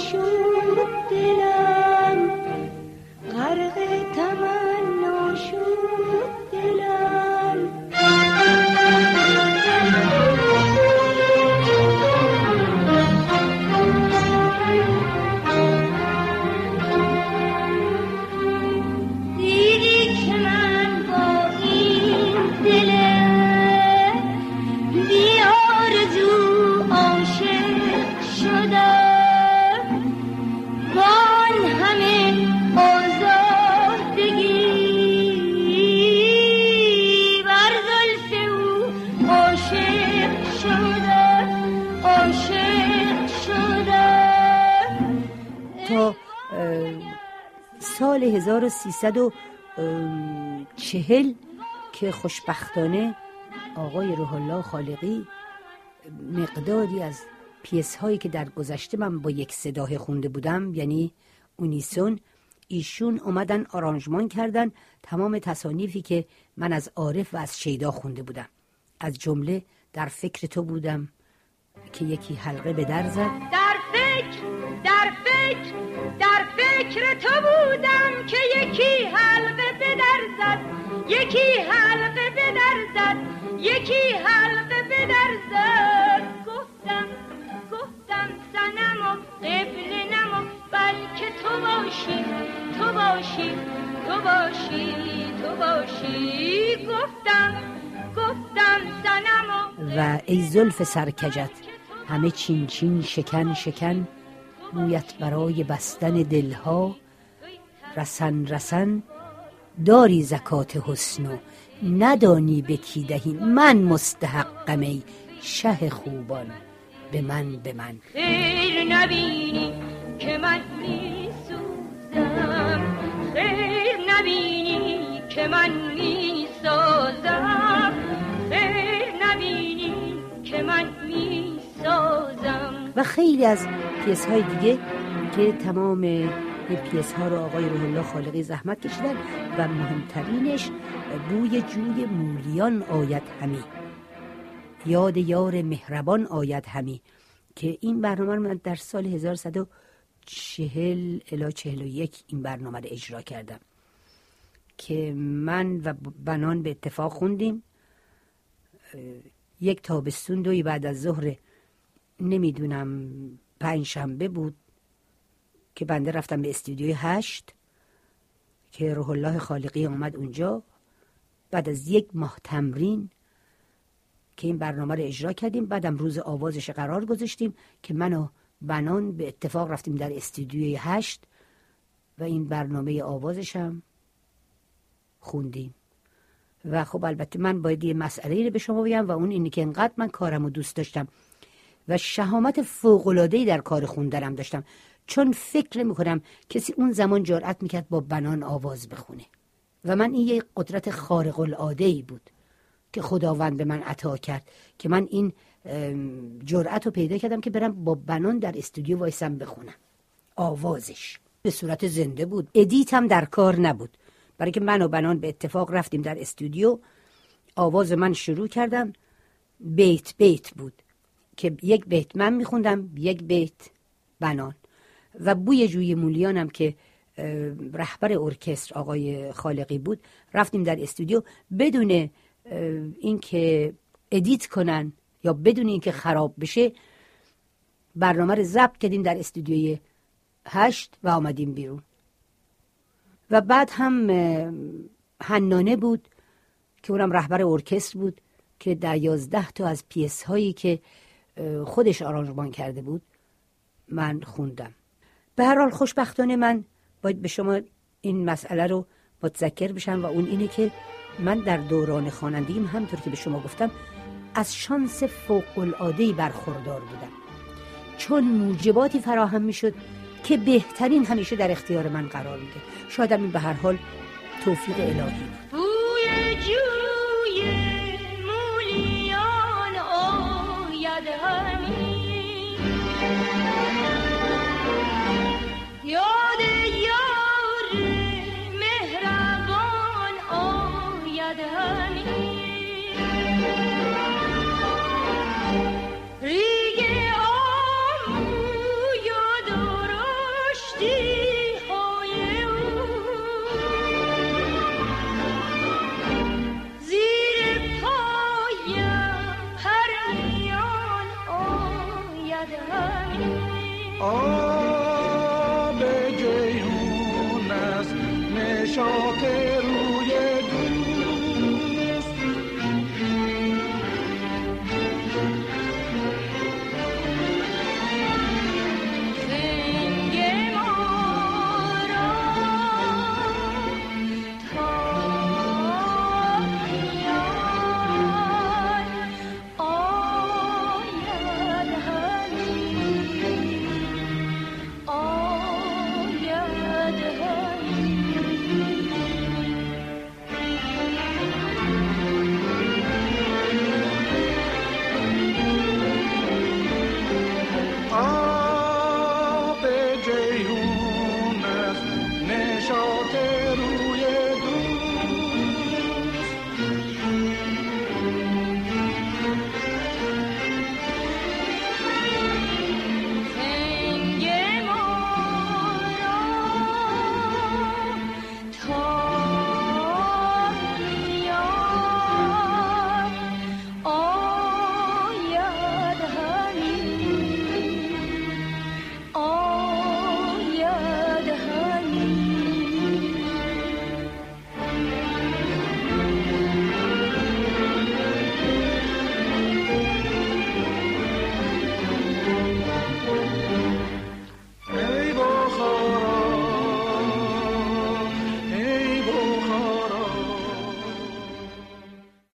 show the سال 1340 که خوشبختانه آقای روح الله خالقی مقداری از پیس هایی که در گذشته من با یک صداه خونده بودم یعنی اونیسون ایشون اومدن آرانجمان کردن تمام تصانیفی که من از عارف و از شیدا خونده بودم. از جمله در فکر تو بودم که یکی حلقه به در زد. در فکر در فکر در فکر تو بودم که یکی حلقه در زد. یکی حلقه به در زد. یکی حلقه به در زد. گفتم گفتم سنم و قبل نما بلکه تو باشی تو باشی تو باشی تو باشی. گفتم گفتم سنم و ای زلف سرکجت همه چین چین شکن شکن مویت برای بستن دلها. رسن رسن داری زکات حسن و ندانی به کی دهی. من مستحقم ای شه خوبان به من به من. خیر نبینی که من میسوزم. خیر نبینی که من می‌سازم. خیر نبینی که من می‌سازم. و خیلی از پیس های دیگه که تمام پیس ها رو آقای روح الله خالقی زحمت کشیدن و مهمترینش بوی جوی مولیان آید همی. یاد یار مهربان آید همی که این برنامه رو من در سال 1140 الی 41 این برنامه رو اجرا کردم که من و بنان به اتفاق خوندیم. یک تابستون دوی بعد از ظهر نمی‌دونم پنج شنبه بود که بنده رفتم به استودیوی هشت که روح الله خالقی آمد اونجا. بعد از یک ماه تمرین که این برنامه رو اجرا کردیم. بعدم روز آوازش قرار گذاشتیم که من و بنان به اتفاق رفتیم در استودیوی هشت و این برنامه آوازشم خوندیم. و خب البته من باید یه مسئله رو به شما بگم و اون اینه که انقدر من کارم رو دوست داشتم. و شهامت فوقلادهی در کار خوندنم داشتم. چون فکر می‌کنم کسی اون زمان جرأت می‌کرد با بنان آواز بخونه. و من این یه قدرت خارق العاده ای بود که خداوند به من عطا کرد که من این جرأت رو پیدا کردم که برم با بنان در استودیو وایسم بخونم. آوازش به صورت زنده بود. edit هم در کار نبود. برای که من و بنان به اتفاق رفتیم در استودیو آواز من شروع کردم. بیت بیت بود. که یک بیت من میخوندم یک بیت بنان. و بوی جوی مولیانم که رهبر ارکستر آقای خالقی بود. رفتیم در استودیو بدون اینکه edit کنن یا بدون اینکه خراب بشه برنامه رو ضبط کردیم در استودیوی هشت و آمدیم بیرون. و بعد هم هنانه بود که اونم رهبر ارکستر بود که در یازده تا از پیس هایی که خودش آرانجمان کرده بود من خوندم. به هر حال خوشبختانه من باید به شما این مسئله رو متذکر بشم و اون اینه که من در دوران خوانندگیم همطور که به شما گفتم از شانس فوق العاده برخوردار بودم. چون موجباتی فراهم می‌شد که بهترین همیشه در اختیار من قرار میده. شاید این به هر حال توفیق الهی بود. آب جیهون است نشان